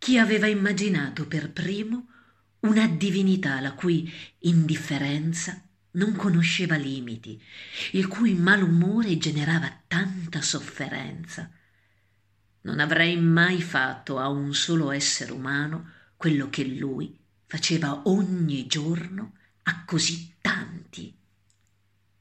chi aveva immaginato per primo una divinità la cui indifferenza non conosceva limiti il cui malumore generava tanta sofferenza? Non avrei mai fatto a un solo essere umano quello che lui faceva ogni giorno a così